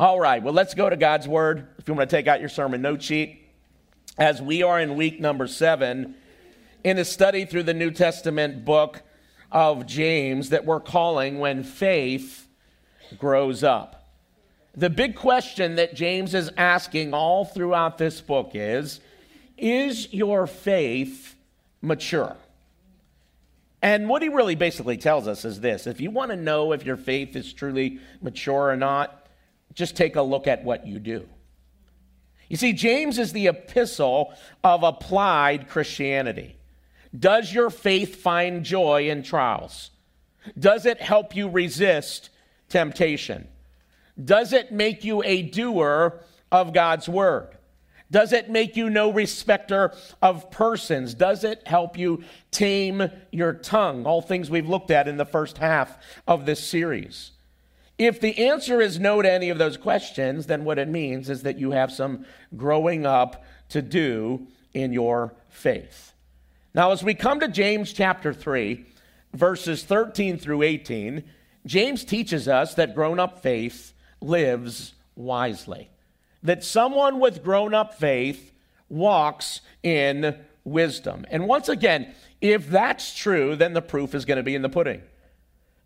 All right, well, let's go to God's Word. If you want to take out your sermon note sheet, as we are in week number seven in a study through the New Testament book of James that we're calling When Faith Grows Up. The big question that James is asking all throughout this book is Is your faith mature? And what he really basically tells us is this if you want to know if your faith is truly mature or not, just take a look at what you do. You see, James is the epistle of applied Christianity. Does your faith find joy in trials? Does it help you resist temptation? Does it make you a doer of God's word? Does it make you no respecter of persons? Does it help you tame your tongue? All things we've looked at in the first half of this series. If the answer is no to any of those questions, then what it means is that you have some growing up to do in your faith. Now, as we come to James chapter 3, verses 13 through 18, James teaches us that grown up faith lives wisely, that someone with grown up faith walks in wisdom. And once again, if that's true, then the proof is going to be in the pudding.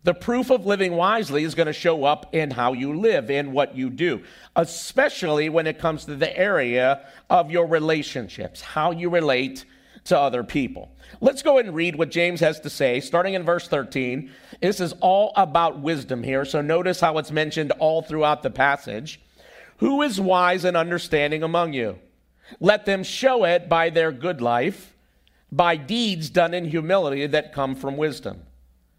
The proof of living wisely is going to show up in how you live, in what you do, especially when it comes to the area of your relationships, how you relate to other people. Let's go and read what James has to say, starting in verse 13. This is all about wisdom here, so notice how it's mentioned all throughout the passage. Who is wise and understanding among you? Let them show it by their good life, by deeds done in humility that come from wisdom.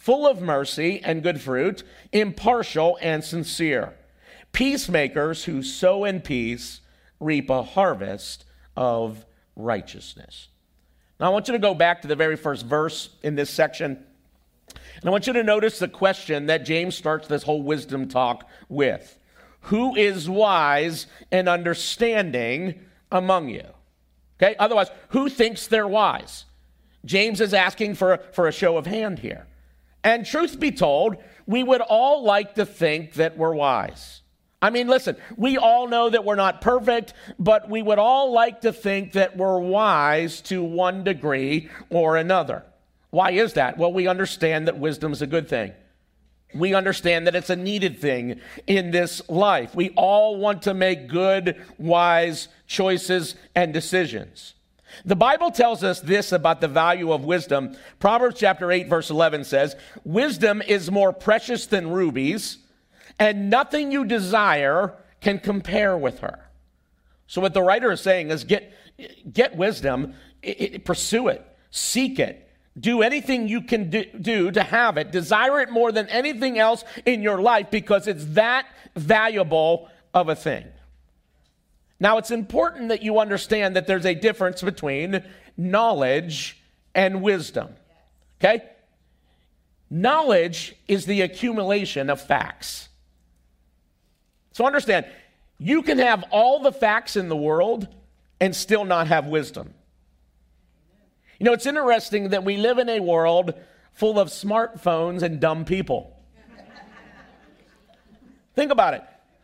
full of mercy and good fruit, impartial and sincere. Peacemakers who sow in peace reap a harvest of righteousness. Now, I want you to go back to the very first verse in this section. And I want you to notice the question that James starts this whole wisdom talk with Who is wise and understanding among you? Okay, otherwise, who thinks they're wise? James is asking for, for a show of hand here. And truth be told, we would all like to think that we're wise. I mean, listen, we all know that we're not perfect, but we would all like to think that we're wise to one degree or another. Why is that? Well, we understand that wisdom is a good thing. We understand that it's a needed thing in this life. We all want to make good, wise choices and decisions. The Bible tells us this about the value of wisdom. Proverbs chapter 8, verse 11 says, Wisdom is more precious than rubies, and nothing you desire can compare with her. So, what the writer is saying is get, get wisdom, it, it, pursue it, seek it, do anything you can do, do to have it, desire it more than anything else in your life because it's that valuable of a thing. Now, it's important that you understand that there's a difference between knowledge and wisdom. Okay? Knowledge is the accumulation of facts. So understand, you can have all the facts in the world and still not have wisdom. You know, it's interesting that we live in a world full of smartphones and dumb people. Think about it.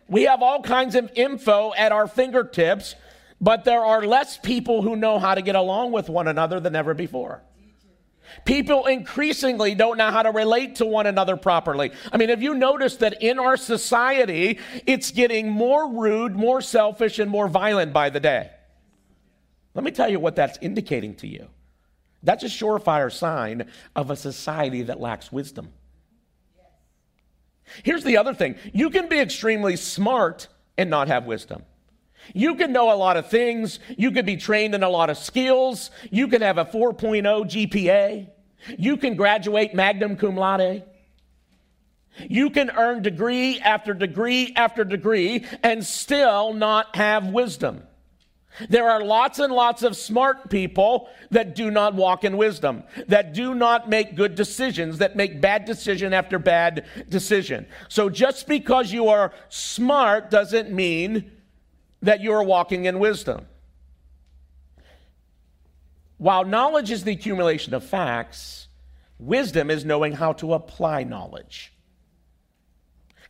We have all kinds of info at our fingertips, but there are less people who know how to get along with one another than ever before. People increasingly don't know how to relate to one another properly. I mean, have you noticed that in our society, it's getting more rude, more selfish, and more violent by the day? Let me tell you what that's indicating to you. That's a surefire sign of a society that lacks wisdom. Here's the other thing you can be extremely smart and not have wisdom. You can know a lot of things. You could be trained in a lot of skills. You can have a 4.0 GPA. You can graduate magnum cum laude. You can earn degree after degree after degree and still not have wisdom. There are lots and lots of smart people that do not walk in wisdom, that do not make good decisions, that make bad decision after bad decision. So just because you are smart doesn't mean that you are walking in wisdom. While knowledge is the accumulation of facts, wisdom is knowing how to apply knowledge.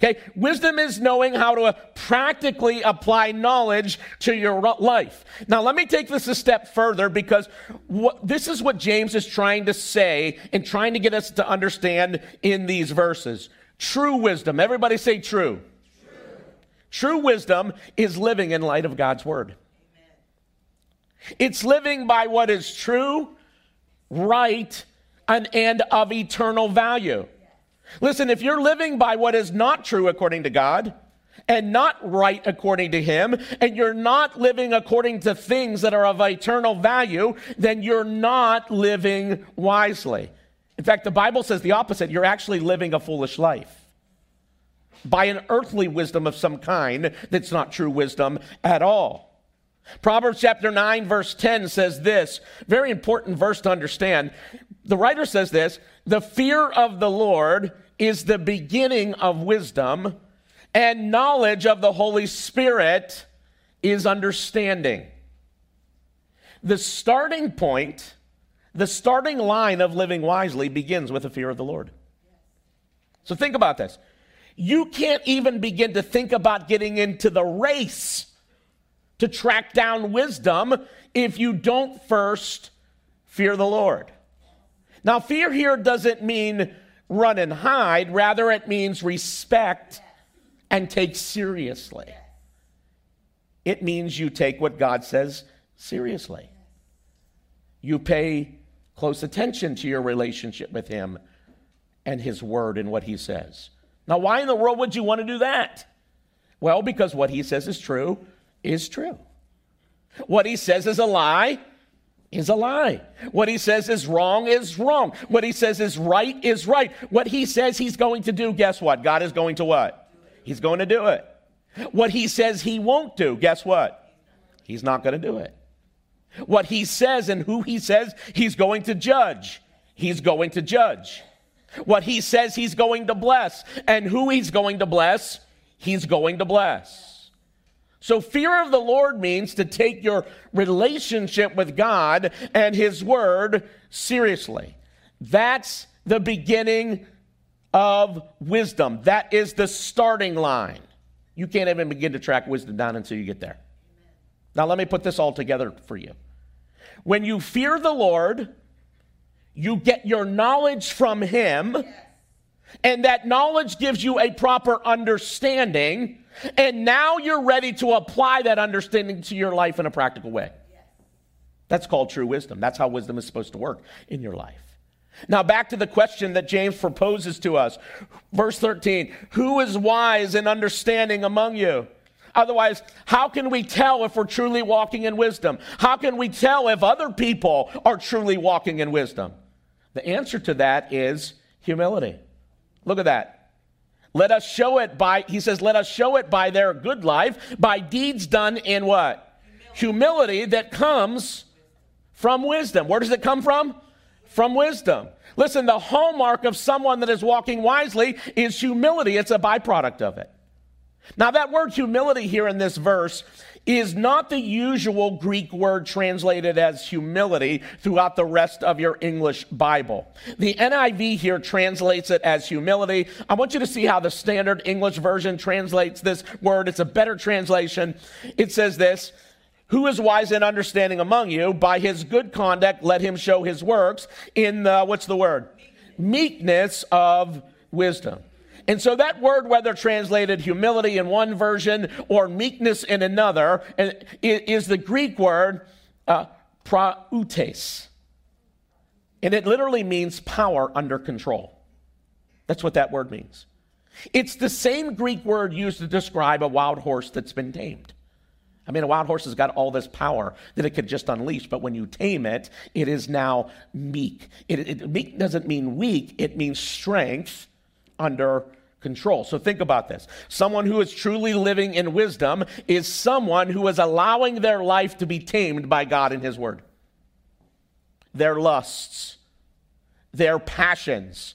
Okay, wisdom is knowing how to uh, practically apply knowledge to your life. Now, let me take this a step further because what, this is what James is trying to say and trying to get us to understand in these verses. True wisdom. Everybody say true. True, true wisdom is living in light of God's word. Amen. It's living by what is true, right, and, and of eternal value. Listen, if you're living by what is not true according to God, and not right according to Him, and you're not living according to things that are of eternal value, then you're not living wisely. In fact, the Bible says the opposite. You're actually living a foolish life by an earthly wisdom of some kind that's not true wisdom at all. Proverbs chapter 9, verse 10 says this very important verse to understand. The writer says this the fear of the Lord is the beginning of wisdom, and knowledge of the Holy Spirit is understanding. The starting point, the starting line of living wisely begins with the fear of the Lord. So think about this. You can't even begin to think about getting into the race to track down wisdom if you don't first fear the Lord. Now, fear here doesn't mean run and hide, rather, it means respect and take seriously. It means you take what God says seriously. You pay close attention to your relationship with Him and His Word and what He says. Now, why in the world would you want to do that? Well, because what He says is true is true. What He says is a lie is a lie. What he says is wrong is wrong. What he says is right is right. What he says he's going to do, guess what? God is going to what? He's going to do it. What he says he won't do, guess what? He's not going to do it. What he says and who he says he's going to judge, he's going to judge. What he says he's going to bless and who he's going to bless, he's going to bless. So, fear of the Lord means to take your relationship with God and His Word seriously. That's the beginning of wisdom. That is the starting line. You can't even begin to track wisdom down until you get there. Now, let me put this all together for you. When you fear the Lord, you get your knowledge from Him, and that knowledge gives you a proper understanding and now you're ready to apply that understanding to your life in a practical way. That's called true wisdom. That's how wisdom is supposed to work in your life. Now, back to the question that James proposes to us. Verse 13 Who is wise and understanding among you? Otherwise, how can we tell if we're truly walking in wisdom? How can we tell if other people are truly walking in wisdom? The answer to that is humility. Look at that. Let us show it by, he says, let us show it by their good life, by deeds done in what? Humility, Humility that comes from wisdom. Where does it come from? From wisdom. Listen, the hallmark of someone that is walking wisely is humility. It's a byproduct of it. Now, that word humility here in this verse is not the usual Greek word translated as humility throughout the rest of your English Bible. The NIV here translates it as humility. I want you to see how the standard English version translates this word. It's a better translation. It says this Who is wise and understanding among you? By his good conduct, let him show his works in the, what's the word? Meekness of wisdom. And so that word, whether translated humility in one version or meekness in another, is the Greek word uh, prautes. And it literally means power under control. That's what that word means. It's the same Greek word used to describe a wild horse that's been tamed. I mean, a wild horse has got all this power that it could just unleash, but when you tame it, it is now meek. It, it, meek doesn't mean weak, it means strength under control. So think about this. Someone who is truly living in wisdom is someone who is allowing their life to be tamed by God and His Word. Their lusts, their passions,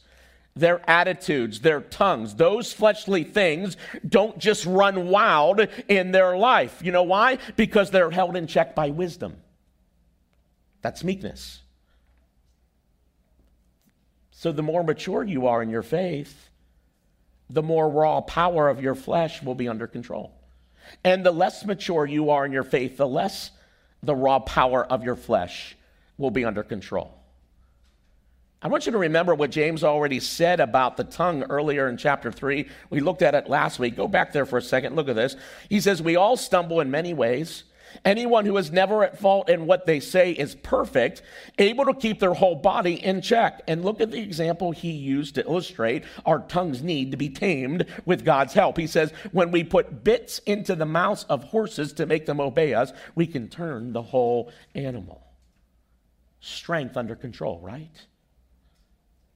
their attitudes, their tongues, those fleshly things don't just run wild in their life. You know why? Because they're held in check by wisdom. That's meekness. So the more mature you are in your faith, the more raw power of your flesh will be under control. And the less mature you are in your faith, the less the raw power of your flesh will be under control. I want you to remember what James already said about the tongue earlier in chapter 3. We looked at it last week. Go back there for a second. Look at this. He says, We all stumble in many ways. Anyone who is never at fault in what they say is perfect, able to keep their whole body in check. And look at the example he used to illustrate our tongues need to be tamed with God's help. He says, when we put bits into the mouths of horses to make them obey us, we can turn the whole animal. Strength under control, right?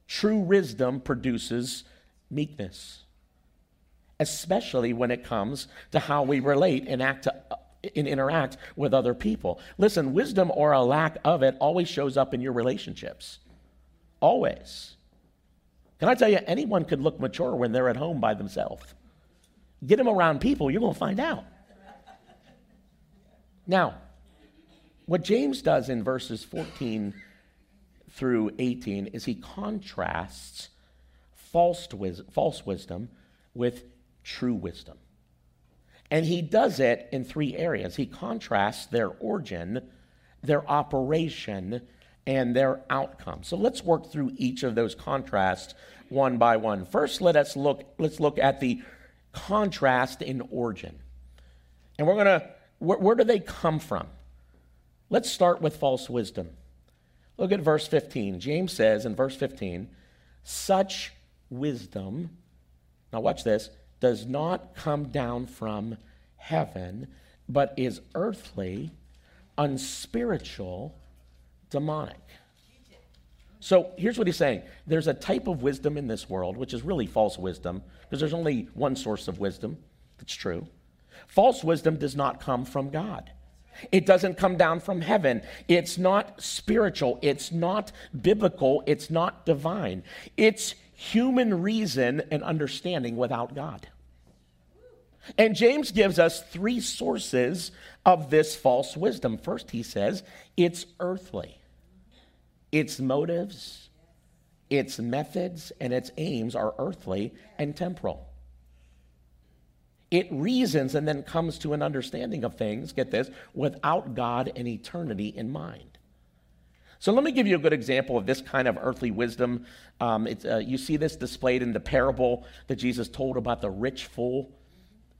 True wisdom produces meekness, especially when it comes to how we relate and act to and interact with other people. Listen, wisdom or a lack of it always shows up in your relationships. Always. Can I tell you, anyone could look mature when they're at home by themselves. Get them around people, you're going to find out. Now, what James does in verses 14 through 18 is he contrasts false, false wisdom with true wisdom. And he does it in three areas. He contrasts their origin, their operation, and their outcome. So let's work through each of those contrasts one by one. First, let us look let's look at the contrast in origin. And we're going to where, where do they come from? Let's start with false wisdom. Look at verse 15. James says in verse 15, such wisdom, now watch this, does not come down from heaven, but is earthly, unspiritual, demonic. So here's what he's saying there's a type of wisdom in this world, which is really false wisdom, because there's only one source of wisdom that's true. False wisdom does not come from God. It doesn't come down from heaven. It's not spiritual. It's not biblical. It's not divine. It's human reason and understanding without God. And James gives us three sources of this false wisdom. First, he says it's earthly, its motives, its methods, and its aims are earthly and temporal. It reasons and then comes to an understanding of things, get this, without God and eternity in mind. So let me give you a good example of this kind of earthly wisdom. Um, uh, you see this displayed in the parable that Jesus told about the rich fool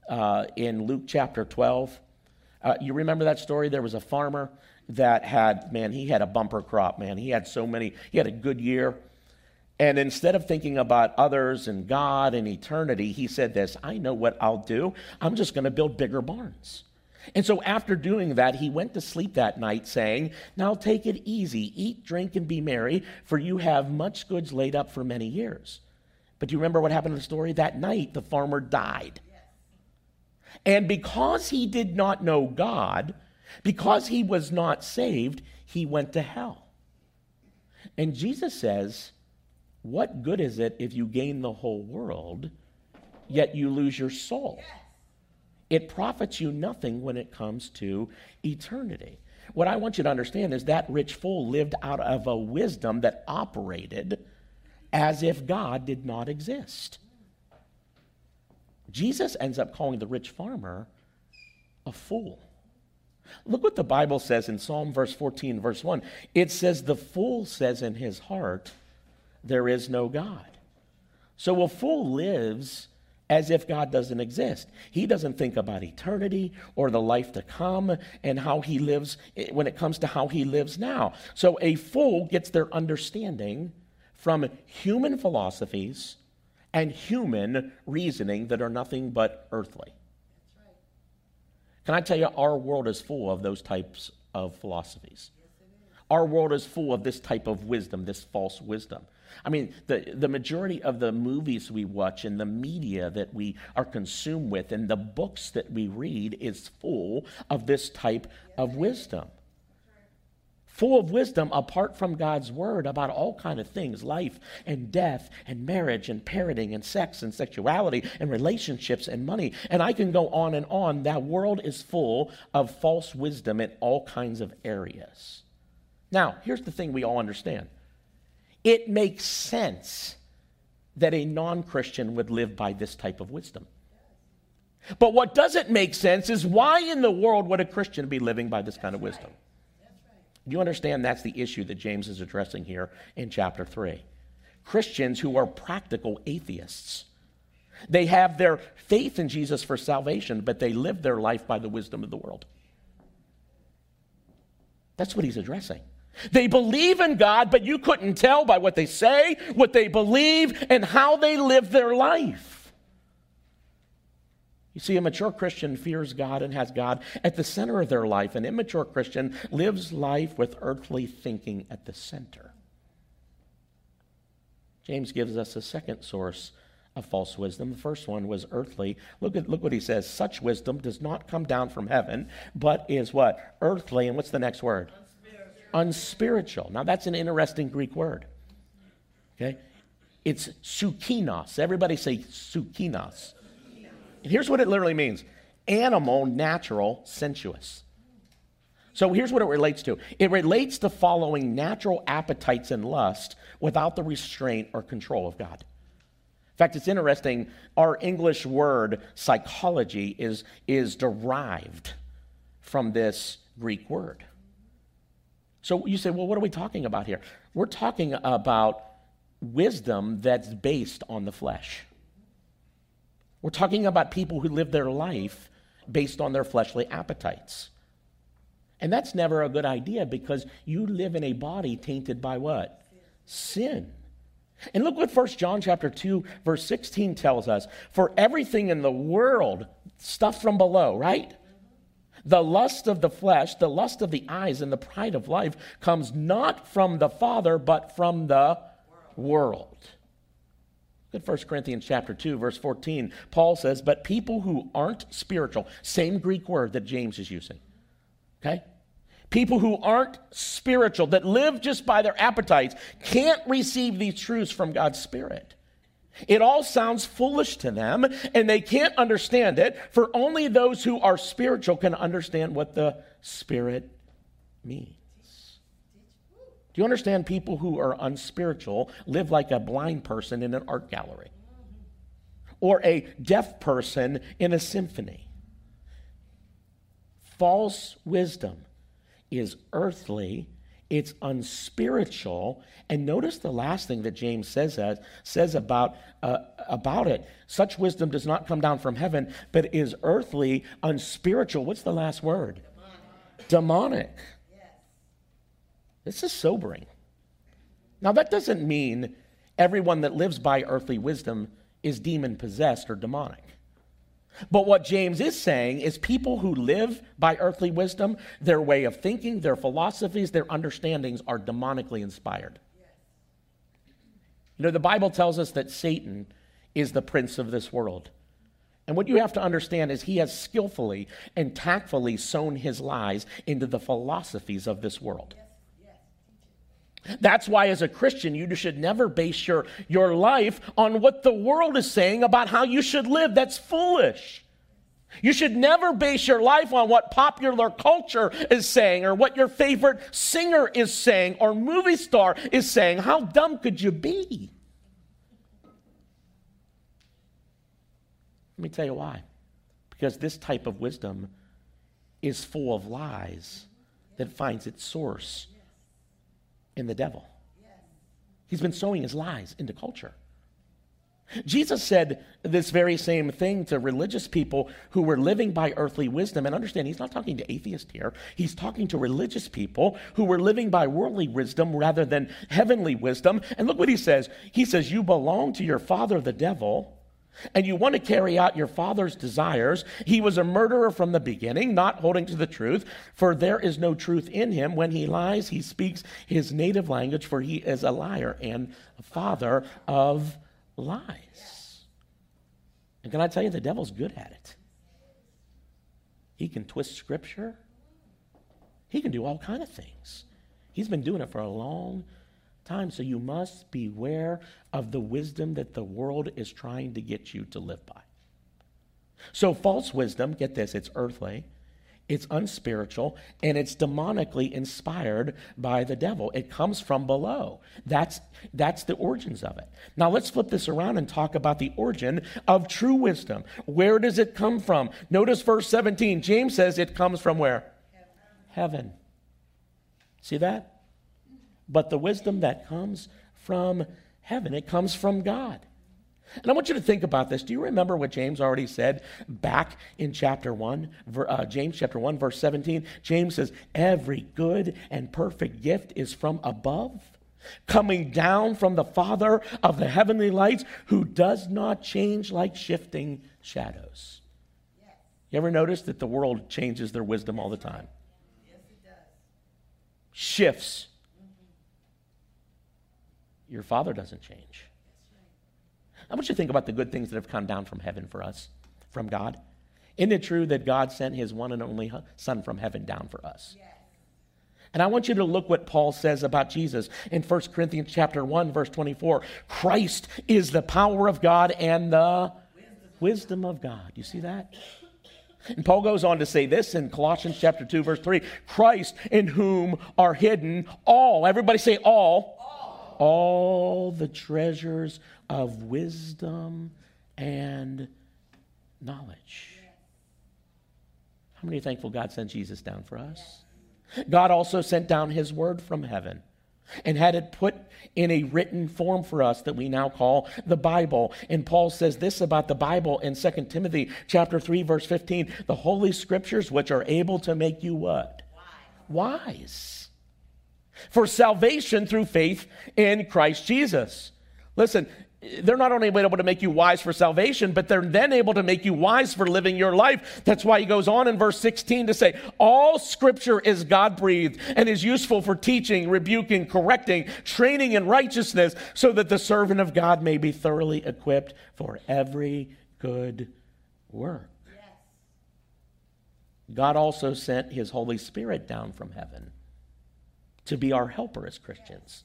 uh, in Luke chapter 12. Uh, you remember that story? There was a farmer that had, man, he had a bumper crop, man. He had so many, he had a good year. And instead of thinking about others and God and eternity, he said this I know what I'll do. I'm just going to build bigger barns. And so after doing that, he went to sleep that night, saying, Now take it easy, eat, drink, and be merry, for you have much goods laid up for many years. But do you remember what happened in the story? That night, the farmer died. And because he did not know God, because he was not saved, he went to hell. And Jesus says, What good is it if you gain the whole world, yet you lose your soul? It profits you nothing when it comes to eternity. What I want you to understand is that rich fool lived out of a wisdom that operated as if God did not exist. Jesus ends up calling the rich farmer a fool. Look what the Bible says in Psalm verse 14, verse 1. It says, The fool says in his heart, There is no God. So a fool lives as if God doesn't exist. He doesn't think about eternity or the life to come and how he lives eh, when it comes to how he lives now. So a fool gets their understanding from human philosophies and human reasoning that are nothing but earthly. Can I tell you, our world is full of those types of philosophies. Our world is full of this type of wisdom, this false wisdom. I mean, the, the majority of the movies we watch and the media that we are consumed with and the books that we read is full of this type of wisdom full of wisdom apart from God's word about all kind of things, life and death and marriage and parenting and sex and sexuality and relationships and money. And I can go on and on. That world is full of false wisdom in all kinds of areas. Now, here's the thing we all understand. It makes sense that a non-Christian would live by this type of wisdom. But what doesn't make sense is why in the world would a Christian be living by this kind of wisdom? You understand that's the issue that James is addressing here in chapter 3. Christians who are practical atheists. They have their faith in Jesus for salvation, but they live their life by the wisdom of the world. That's what he's addressing. They believe in God, but you couldn't tell by what they say, what they believe, and how they live their life. You see, a mature Christian fears God and has God at the center of their life. An immature Christian lives life with earthly thinking at the center. James gives us a second source of false wisdom. The first one was earthly. Look at look what he says. Such wisdom does not come down from heaven, but is what? Earthly. And what's the next word? Unspiritual. Unspiritual. Now that's an interesting Greek word. Okay? It's sukinos. Everybody say sukinos. Here's what it literally means animal, natural, sensuous. So here's what it relates to it relates to following natural appetites and lust without the restraint or control of God. In fact, it's interesting, our English word psychology is, is derived from this Greek word. So you say, well, what are we talking about here? We're talking about wisdom that's based on the flesh. We're talking about people who live their life based on their fleshly appetites. And that's never a good idea because you live in a body tainted by what? Sin. And look what 1 John chapter 2 verse 16 tells us. For everything in the world, stuff from below, right? The lust of the flesh, the lust of the eyes, and the pride of life comes not from the Father, but from the world. In 1 Corinthians chapter 2, verse 14, Paul says, But people who aren't spiritual, same Greek word that James is using, okay? People who aren't spiritual, that live just by their appetites, can't receive these truths from God's Spirit. It all sounds foolish to them, and they can't understand it, for only those who are spiritual can understand what the Spirit means. Do you understand people who are unspiritual live like a blind person in an art gallery or a deaf person in a symphony? False wisdom is earthly, it's unspiritual. And notice the last thing that James says, uh, says about, uh, about it. Such wisdom does not come down from heaven, but is earthly, unspiritual. What's the last word? Demonic. Demonic. This is sobering. Now, that doesn't mean everyone that lives by earthly wisdom is demon possessed or demonic. But what James is saying is people who live by earthly wisdom, their way of thinking, their philosophies, their understandings are demonically inspired. You know, the Bible tells us that Satan is the prince of this world. And what you have to understand is he has skillfully and tactfully sown his lies into the philosophies of this world. That's why, as a Christian, you should never base your, your life on what the world is saying about how you should live. That's foolish. You should never base your life on what popular culture is saying or what your favorite singer is saying or movie star is saying. How dumb could you be? Let me tell you why. Because this type of wisdom is full of lies that finds its source in the devil. He's been sowing his lies into culture. Jesus said this very same thing to religious people who were living by earthly wisdom. And understand, he's not talking to atheists here. He's talking to religious people who were living by worldly wisdom rather than heavenly wisdom. And look what he says. He says, You belong to your father, the devil, and you want to carry out your father's desires, he was a murderer from the beginning, not holding to the truth, for there is no truth in him. When he lies, he speaks his native language, for he is a liar and a father of lies. And can I tell you, the devil's good at it. He can twist scripture. He can do all kind of things. He's been doing it for a long time. So you must beware of the wisdom that the world is trying to get you to live by. So, false wisdom, get this, it's earthly, it's unspiritual, and it's demonically inspired by the devil. It comes from below. That's, that's the origins of it. Now, let's flip this around and talk about the origin of true wisdom. Where does it come from? Notice verse 17. James says it comes from where? Heaven. Heaven. See that? But the wisdom that comes from heaven. It comes from God. And I want you to think about this. Do you remember what James already said back in chapter 1, uh, James chapter 1, verse 17? James says, Every good and perfect gift is from above, coming down from the Father of the heavenly lights, who does not change like shifting shadows. You ever notice that the world changes their wisdom all the time? Yes, it does. Shifts your Father doesn't change. I want you to think about the good things that have come down from heaven for us, from God. Isn't it true that God sent his one and only Son from heaven down for us? Yes. And I want you to look what Paul says about Jesus in 1 Corinthians chapter 1 verse 24. Christ is the power of God and the wisdom, wisdom of God. You see that? And Paul goes on to say this in Colossians chapter 2 verse 3, Christ in whom are hidden all, everybody say all all the treasures of wisdom and knowledge. How many are thankful God sent Jesus down for us? God also sent down his word from heaven and had it put in a written form for us that we now call the Bible. And Paul says this about the Bible in 2 Timothy chapter 3 verse 15, the holy scriptures which are able to make you what? Wise. Wise for salvation through faith in Christ Jesus. Listen, they're not only able to make you wise for salvation, but they're then able to make you wise for living your life. That's why he goes on in verse 16 to say, All scripture is God breathed and is useful for teaching, rebuking, correcting, training in righteousness, so that the servant of God may be thoroughly equipped for every good work. Yes. God also sent his Holy Spirit down from heaven to be our helper as Christians.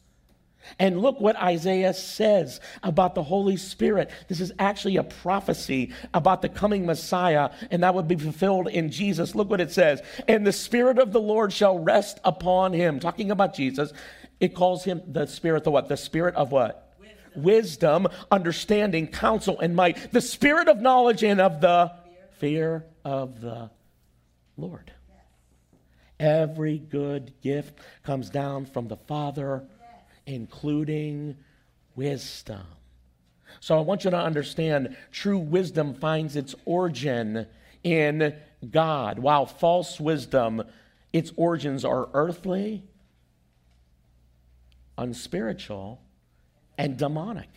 And look what Isaiah says about the Holy Spirit. This is actually a prophecy about the coming Messiah, and that would be fulfilled in Jesus. Look what it says. And the Spirit of the Lord shall rest upon him. Talking about Jesus, it calls him the Spirit, of what? The Spirit of what? Wisdom, Wisdom understanding, counsel, and might. The Spirit of knowledge and of the fear of the Lord. Every good gift comes down from the Father, including wisdom. So I want you to understand true wisdom finds its origin in God, while false wisdom, its origins are earthly, unspiritual, and demonic.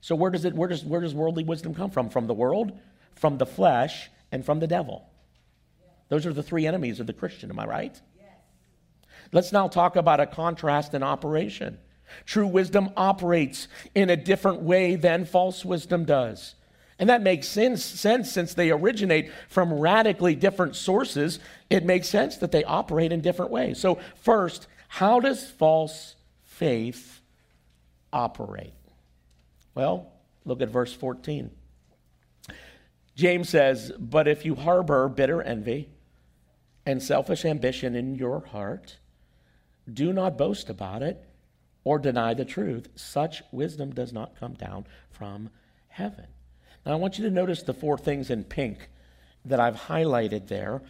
So where does it where does where does worldly wisdom come from? From the world, from the flesh, and from the devil. Those are the three enemies of the Christian, am I right? Yes. Let's now talk about a contrast in operation. True wisdom operates in a different way than false wisdom does. And that makes sense, sense since they originate from radically different sources. It makes sense that they operate in different ways. So, first, how does false faith operate? Well, look at verse 14. James says, But if you harbor bitter envy, and selfish ambition in your heart, do not boast about it or deny the truth. Such wisdom does not come down from heaven. Now, I want you to notice the four things in pink that I've highlighted there.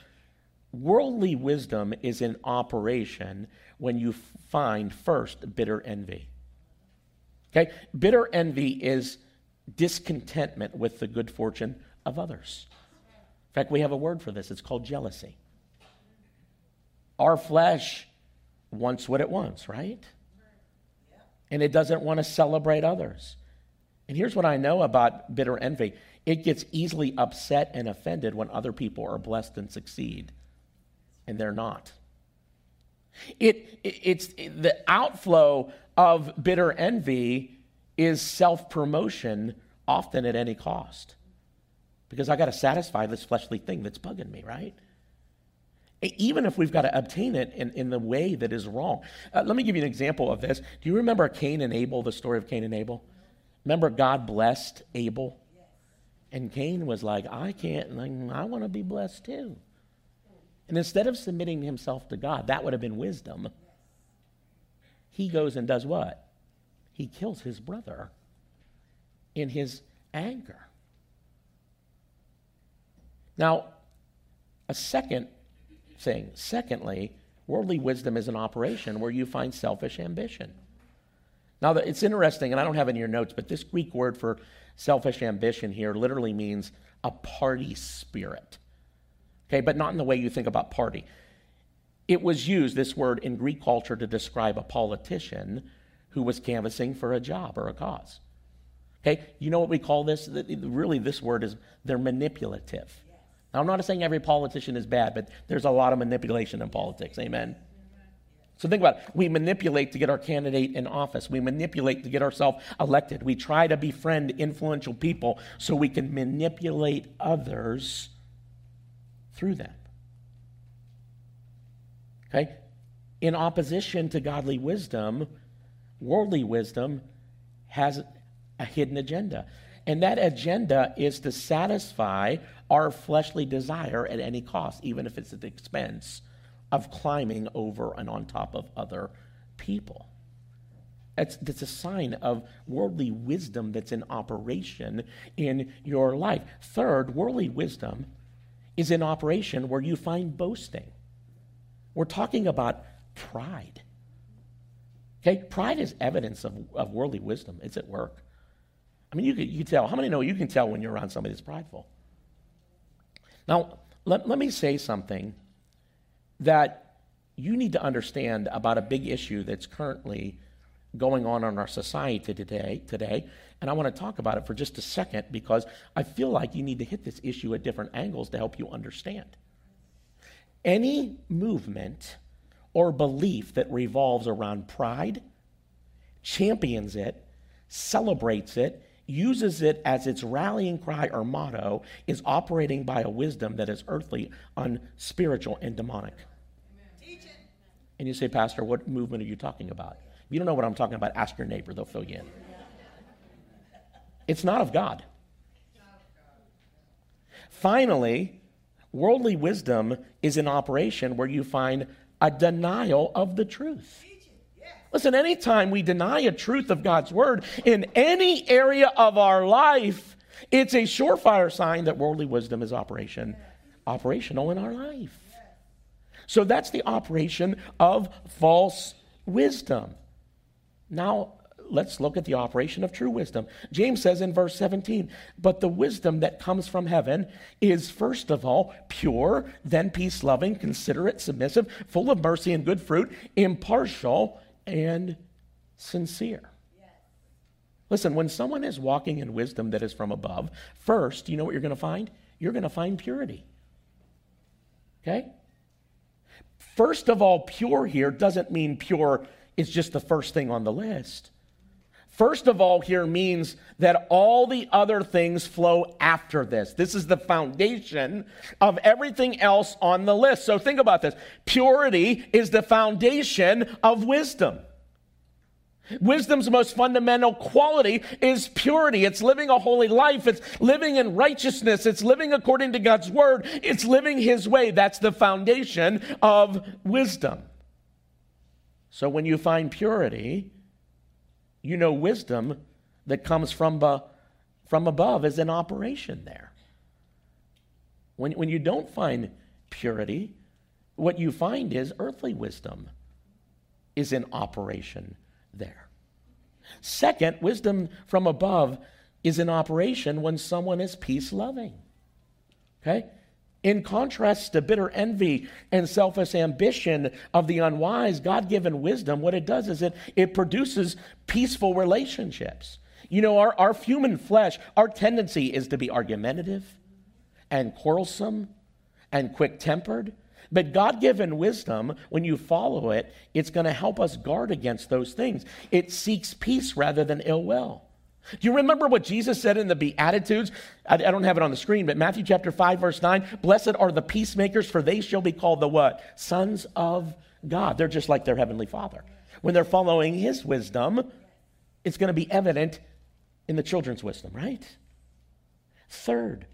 Worldly wisdom is in operation when you find first bitter envy. Okay? Bitter envy is discontentment with the good fortune of others. In fact, we have a word for this. It's called jealousy. Our flesh wants what it wants, right? And it doesn't want to celebrate others. And here's what I know about bitter envy it gets easily upset and offended when other people are blessed and succeed, and they're not. It, it it's it, the outflow of bitter envy is self promotion, often at any cost. Because I got to satisfy this fleshly thing that's bugging me, right? Even if we've got to obtain it in, in the way that is wrong. Uh, let me give you an example of this. Do you remember Cain and Abel, the story of Cain and Abel? Remember, God blessed Abel? And Cain was like, I can't, like, I want to be blessed too. And instead of submitting himself to God, that would have been wisdom. He goes and does what? He kills his brother in his anger. Now, a second thing, secondly, worldly wisdom is an operation where you find selfish ambition. Now, it's interesting, and I don't have it in your notes, but this Greek word for selfish ambition here literally means a party spirit. Okay, but not in the way you think about party. It was used, this word, in Greek culture to describe a politician who was canvassing for a job or a cause. Okay, you know what we call this? Really, this word is they're manipulative. Now, I'm not saying every politician is bad, but there's a lot of manipulation in politics. Amen. So think about it. We manipulate to get our candidate in office. We manipulate to get ourselves elected. We try to befriend influential people so we can manipulate others through them. Okay? In opposition to godly wisdom, worldly wisdom has a hidden agenda. And that agenda is to satisfy our fleshly desire at any cost, even if it's at the expense of climbing over and on top of other people. It's, it's a sign of worldly wisdom that's in operation in your life. Third, worldly wisdom is in operation where you find boasting. We're talking about pride. Okay, pride is evidence of, of worldly wisdom. It's at work. I mean, you can, you tell. How many know you can tell when you're around somebody that's prideful? Now, let, let me say something that you need to understand about a big issue that's currently going on in our society today, today. And I want to talk about it for just a second because I feel like you need to hit this issue at different angles to help you understand. Any movement or belief that revolves around pride, champions it, celebrates it, uses it as its rallying cry or motto, is operating by a wisdom that is earthly, unspiritual, and demonic. And you say, Pastor, what movement are you talking about? If you don't know what I'm talking about, ask your neighbor, they'll fill you in. It's not of God. Finally, worldly wisdom is in operation where you find a denial of the truth. Listen, anytime we deny a truth of God's word in any area of our life, it's a surefire sign that worldly wisdom is operation operational in our life. So that's the operation of false wisdom. Now, let's look at the operation of true wisdom. James says in verse 17, But the wisdom that comes from heaven is first of all pure, then peace loving, considerate, submissive, full of mercy and good fruit, impartial, and sincere. Listen, when someone is walking in wisdom that is from above, first, you know what you're going to find? You're going to find purity. Okay? First of all, pure here doesn't mean pure is just the first thing on the list. First of all, here means that all the other things flow after this. This is the foundation of everything else on the list. So think about this purity is the foundation of wisdom. Wisdom's most fundamental quality is purity. It's living a holy life. It's living in righteousness. It's living according to God's word. It's living His way. That's the foundation of wisdom. So when you find purity, you know wisdom that comes from, from above is in operation there. When, when you don't find purity, what you find is earthly wisdom is in operation there. Second, wisdom from above is in operation when someone is peace loving. Okay? In contrast to bitter envy and selfish ambition of the unwise, God given wisdom, what it does is it, it produces peaceful relationships. You know, our, our human flesh, our tendency is to be argumentative and quarrelsome and quick tempered. But God given wisdom, when you follow it, it's going to help us guard against those things. It seeks peace rather than ill will. Do you remember what Jesus said in the Beatitudes? I, I, don't have it on the screen, but Matthew chapter 5, verse 9 Blessed are the peacemakers, for they shall be called the what? Sons of God. They're just like their heavenly Father. When they're following his wisdom, it's going to be evident in the children's wisdom, right? Third,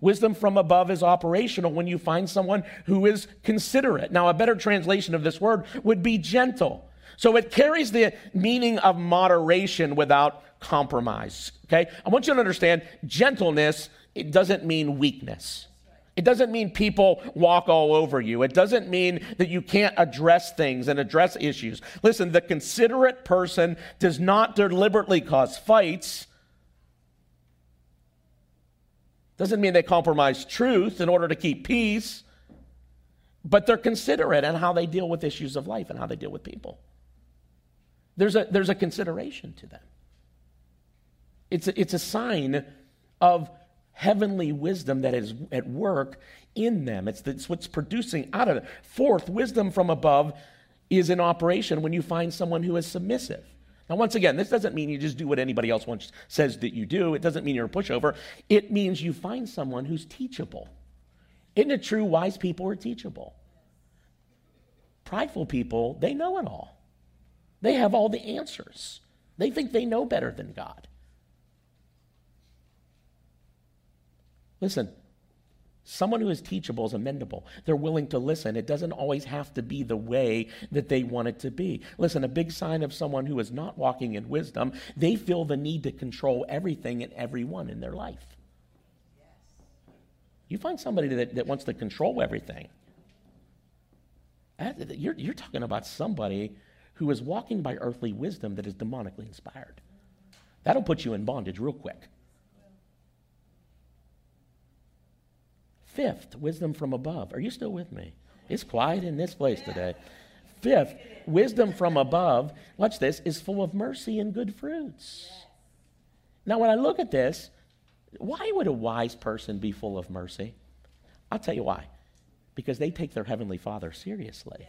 wisdom from above is operational when you find someone who is considerate. Now, a better translation of this word would be gentle. So it carries the meaning of moderation without compromise. Okay? I want you to understand gentleness, it doesn't mean weakness. It doesn't mean people walk all over you. It doesn't mean that you can't address things and address issues. Listen, the considerate person does not deliberately cause fights. Doesn't mean they compromise truth in order to keep peace, but they're considerate in how they deal with issues of life and how they deal with people. There's a, there's a consideration to them. It's a, it's a sign of heavenly wisdom that is at work in them. It's, it's what's producing out of it. Fourth, wisdom from above is in operation when you find someone who is submissive. Now, once again, this doesn't mean you just do what anybody else wants, says that you do. It doesn't mean you're a pushover. It means you find someone who's teachable. Isn't it true wise people are teachable? Prideful people, they know it all. They have all the answers. They think they know better than God. Listen, someone who is teachable is amendable. They're willing to listen. It doesn't always have to be the way that they want it to be. Listen, a big sign of someone who is not walking in wisdom, they feel the need to control everything and everyone in their life. You find somebody that, that wants to control everything. You're, you're talking about somebody who is walking by earthly wisdom that is demonically inspired. That'll put you in bondage real quick. Fifth, wisdom from above. Are you still with me? It's quiet in this place today. Fifth, wisdom from above, watch this, is full of mercy and good fruits. Now, when I look at this, why would a wise person be full of mercy? I'll tell you why. Because they take their Heavenly Father seriously.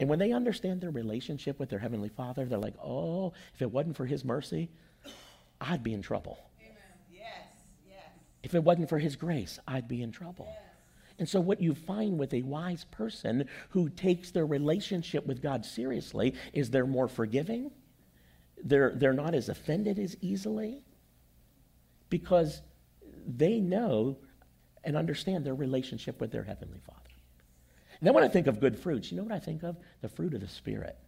And when they understand their relationship with their Heavenly Father, they're like, oh, if it wasn't for His mercy, I'd be in trouble. If it wasn't for his grace, I'd be in trouble. And so, what you find with a wise person who takes their relationship with God seriously is they're more forgiving, they're, they're not as offended as easily, because they know and understand their relationship with their Heavenly Father. And then, when I think of good fruits, you know what I think of? The fruit of the Spirit.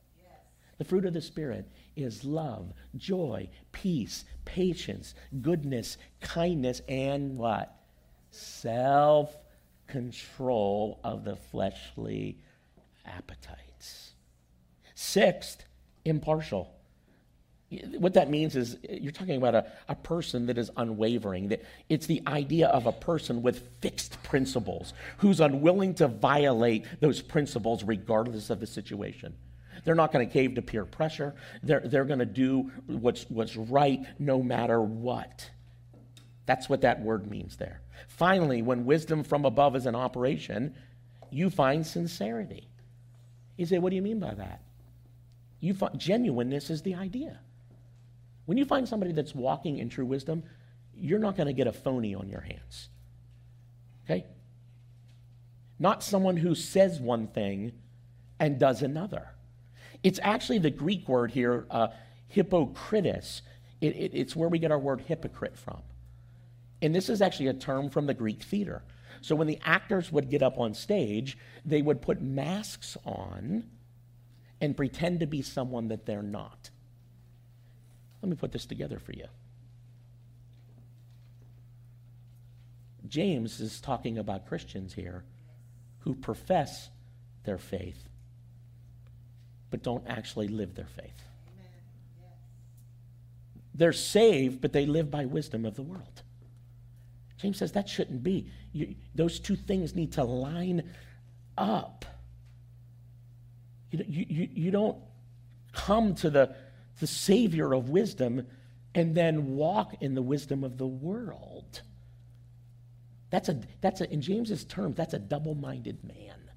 The fruit of the Spirit is love, joy, peace, patience, goodness, kindness, and what? Self control of the fleshly appetites. Sixth, impartial. What that means is you're talking about a, a person that is unwavering. That it's the idea of a person with fixed principles who's unwilling to violate those principles regardless of the situation. They're not going to cave to peer pressure. They're, they're going to do what's, what's right no matter what. That's what that word means there. Finally, when wisdom from above is in operation, you find sincerity. You say, what do you mean by that? You find, genuineness is the idea. When you find somebody that's walking in true wisdom, you're not going to get a phony on your hands. Okay? Not someone who says one thing and does another. It's actually the Greek word here, uh, hypocritus. It, it, it's where we get our word hypocrite from. And this is actually a term from the Greek theater. So when the actors would get up on stage, they would put masks on and pretend to be someone that they're not. Let me put this together for you. James is talking about Christians here who profess their faith but don't actually live their faith. They're saved, but they live by wisdom of the world. James says that shouldn't be. You, those two things need to line up. You, you, you don't come to the, the Savior of wisdom and then walk in the wisdom of the world. That's a, that's a, in James's terms, that's a double minded man.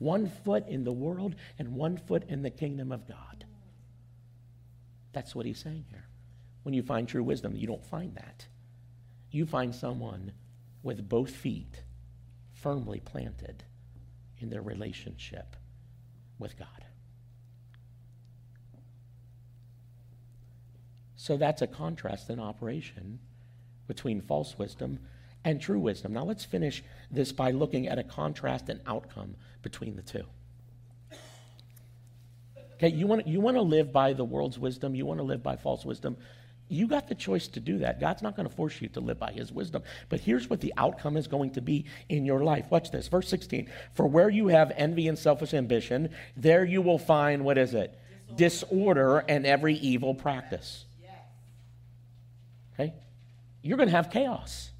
One foot in the world and one foot in the kingdom of God. That's what he's saying here. When you find true wisdom, you don't find that. You find someone with both feet firmly planted in their relationship with God. So that's a contrast in operation between false wisdom and true wisdom. Now let's finish this by looking at a contrast and outcome between the two. Okay, you want, you want to live by the world's wisdom, you want to live by false wisdom. You got the choice to do that. God's not going to force you to live by his wisdom. But here's what the outcome is going to be in your life. Watch this. Verse 16. For where you have envy and selfish ambition, there you will find, what is it? Disorder, Disorder and every evil practice. Okay? You're going to have chaos.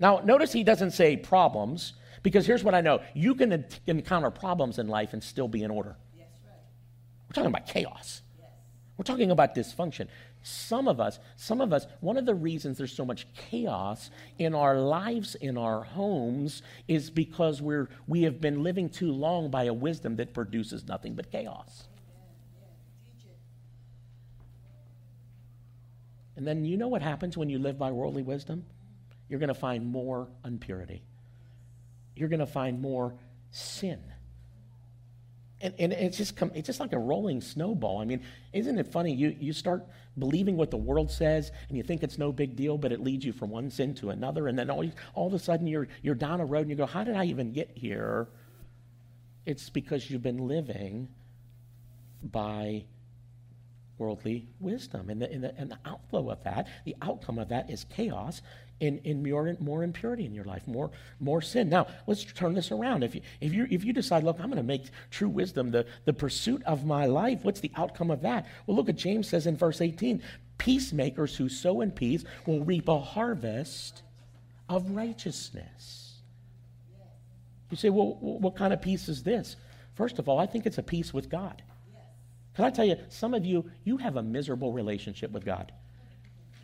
Now, notice he doesn't say problems, because here's what I know you can encounter problems in life and still be in order. Yes, right. We're talking about chaos. Yes. We're talking about dysfunction. Some of us, some of us, one of the reasons there's so much chaos in our lives, in our homes, is because we're, we have been living too long by a wisdom that produces nothing but chaos. And then you know what happens when you live by worldly wisdom? You're going to find more impurity. You're going to find more sin. And, and it's, just it's just like a rolling snowball. I mean, isn't it funny? You, you start believing what the world says and you think it's no big deal, but it leads you from one sin to another. And then all, all of a sudden you're, you're down a road and you go, How did I even get here? It's because you've been living by worldly wisdom. And the, and, the, and the outflow of that, the outcome of that is chaos and, and more, more impurity in your life, more, more sin. Now, let's turn this around. If you, if you, if you decide, look, I'm going to make true wisdom the, the pursuit of my life, what's the outcome of that? Well, look at James says in verse 18 peacemakers who sow in peace will reap a harvest of righteousness. You say, well, what kind of peace is this? First of all, I think it's a peace with God. Can I tell you, some of you, you have a miserable relationship with God.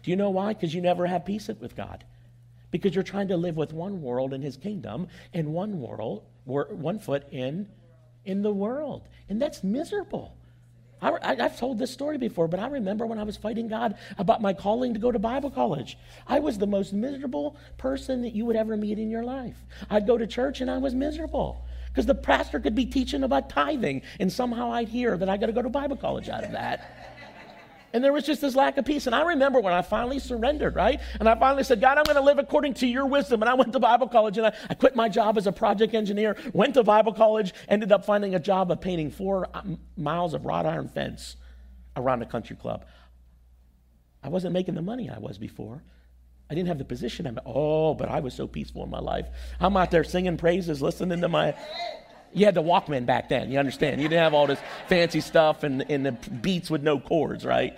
Do you know why? Because you never have peace with God. Because you're trying to live with one world in his kingdom and one world, one foot in, in the world. And that's miserable. I, have told this story before, but I remember when I was fighting God about my calling to go to Bible college. I was the most miserable person that you would ever meet in your life. I'd go to church and I was miserable. Because the pastor could be teaching about tithing, and somehow I'd hear that I got to go to Bible college out of that. And there was just this lack of peace. And I remember when I finally surrendered, right? And I finally said, God, I'm going to live according to your wisdom. And I went to Bible college and I, I, quit my job as a project engineer, went to Bible college, ended up finding a job of painting four uh, miles of wrought iron fence around a country club. I wasn't making the money I was before. I didn't have the position. I'm, oh, but I was so peaceful in my life. I'm out there singing praises, listening to my. You had the Walkman back then, you understand? You didn't have all this fancy stuff and, and the beats with no cords, right?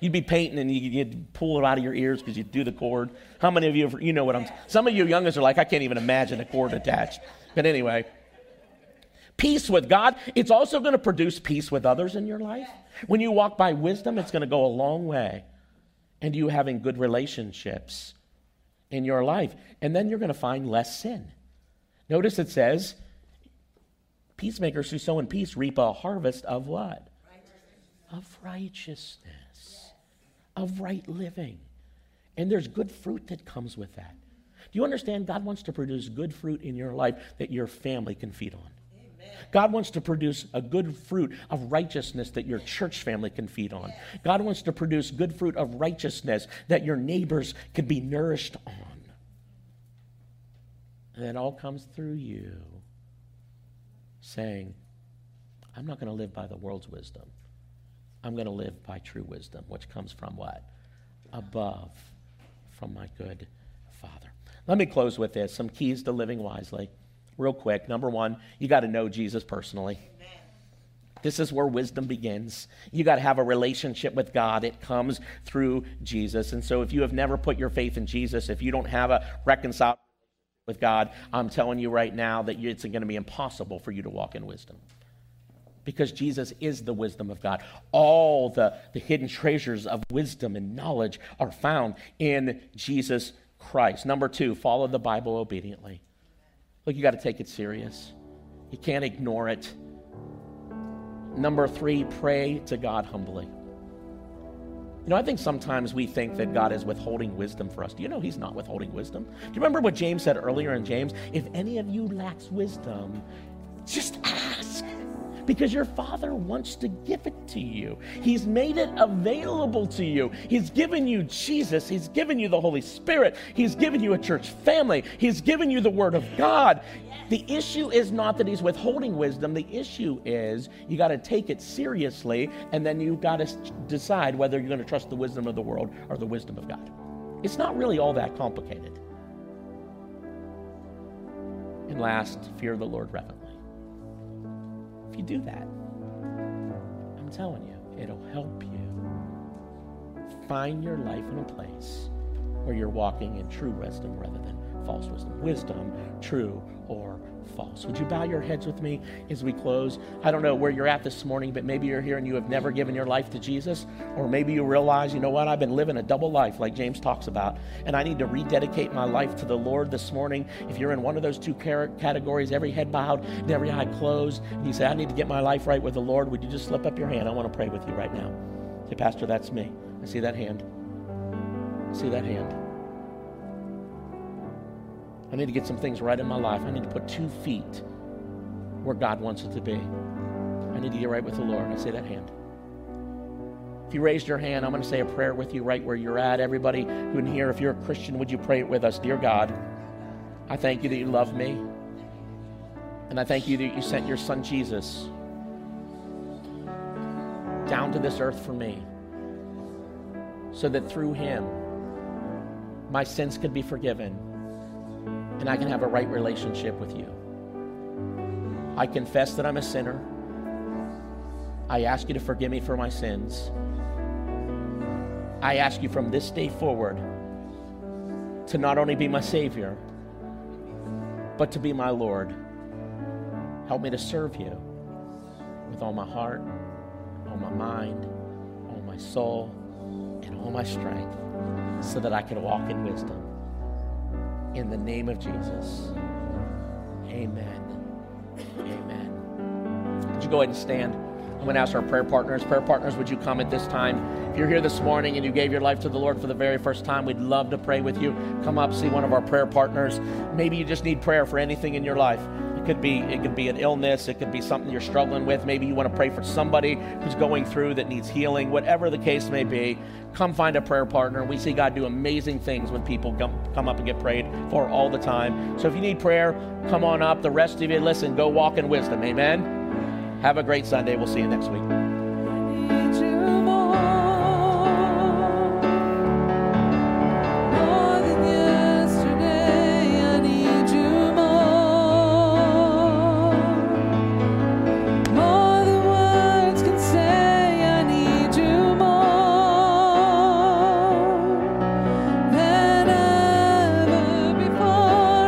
You'd be painting and you'd pull it out of your ears because you'd do the cord. How many of you, have, you know what I'm saying? Some of you youngest are like, I can't even imagine a cord attached. But anyway, peace with God, it's also going to produce peace with others in your life. When you walk by wisdom, it's going to go a long way and you having good relationships in your life. And then you're going to find less sin. Notice it says, peacemakers who sow in peace reap a harvest of what? Of righteousness, of right living. And there's good fruit that comes with that. Do you understand? God wants to produce good fruit in your life that your family can feed on. God wants to produce a good fruit of righteousness that your church family can feed on. God wants to produce good fruit of righteousness that your neighbors can be nourished on. And it all comes through you saying, I'm not going to live by the world's wisdom. I'm going to live by true wisdom, which comes from what? Above, from my good Father. Let me close with this some keys to living wisely real quick. Number one, you got to know Jesus personally. This is where wisdom begins. You got to have a relationship with God. It comes through Jesus. And so, if you have never put your faith in Jesus, if you don't have a reconciled with God, I'm telling you right now that it's going to be impossible for you to walk in wisdom. because Jesus is the wisdom of God. All the, the hidden treasures of wisdom and knowledge are found in Jesus Christ. Number two, follow the Bible obediently. Look, you got to take it serious. You can't ignore it. Number three, pray to God humbly. You know, I think sometimes we think that God is withholding wisdom for us. Do you know He's not withholding wisdom? Do you remember what James said earlier in James? If any of you lacks wisdom, just ask because your Father wants to give it to you. He's made it available to you. He's given you Jesus. He's given you the Holy Spirit. He's given you a church family. He's given you the Word of God. The issue is not that He's withholding wisdom. The issue is you got to take it seriously and then you've got to decide whether you're going to trust the wisdom of the world or the wisdom of God. It's not really all that complicated. And last, fear the Lord reverently. If you do that, I'm telling you, it'll help you find your life in a place where you're walking in true wisdom rather than false wisdom. Wisdom, true or false. Would you bow your heads with me as we close? I don't know where you're at this morning, but maybe you're here and you have never given your life to Jesus, or maybe you realize, you know what, I've been living a double life like James talks about, and I need to rededicate my life to the Lord this morning. If you're in one of those two categories, every head bowed and every eye closed, and you say, I need to get my life right with the Lord, would you just slip up your hand? I want to pray with you right now. Say, Pastor, that's me. I see that hand. I see that hand. I need to get some things right in my life. I need to put two feet where God wants it to be. I need to get right with the Lord. I say that hand. If you raised your hand, I'm going to say a prayer with you right where you're at. Everybody who in here, if you're a Christian, would you pray it with us? Dear God, I thank you that you love me. And I thank you that you sent your son Jesus down to this earth for me so that through him my sins could be forgiven and I can have a right relationship with you. I confess that I'm a sinner. I ask you to forgive me for my sins. I ask you from this day forward to not only be my Savior, but to be my Lord. Help me to serve you with all my heart, all my mind, all my soul, and all my strength so that I can walk in wisdom in the name of Jesus. Amen. Amen. Would you go ahead and stand? I'm going to ask our prayer partners. Prayer partners, would you come at this time? If you're here this morning and you gave your life to the Lord for the very first time, we'd love to pray with you. Come up, see one of our prayer partners. Maybe you just need prayer for anything in your life could be it could be an illness, it could be something you're struggling with. Maybe you want to pray for somebody who's going through that needs healing. Whatever the case may be, come find a prayer partner. We see God do amazing things when people come, come up and get prayed for all the time. So if you need prayer, come on up. The rest of you, listen, go walk in wisdom. Amen. Have a great Sunday. We'll see you next week.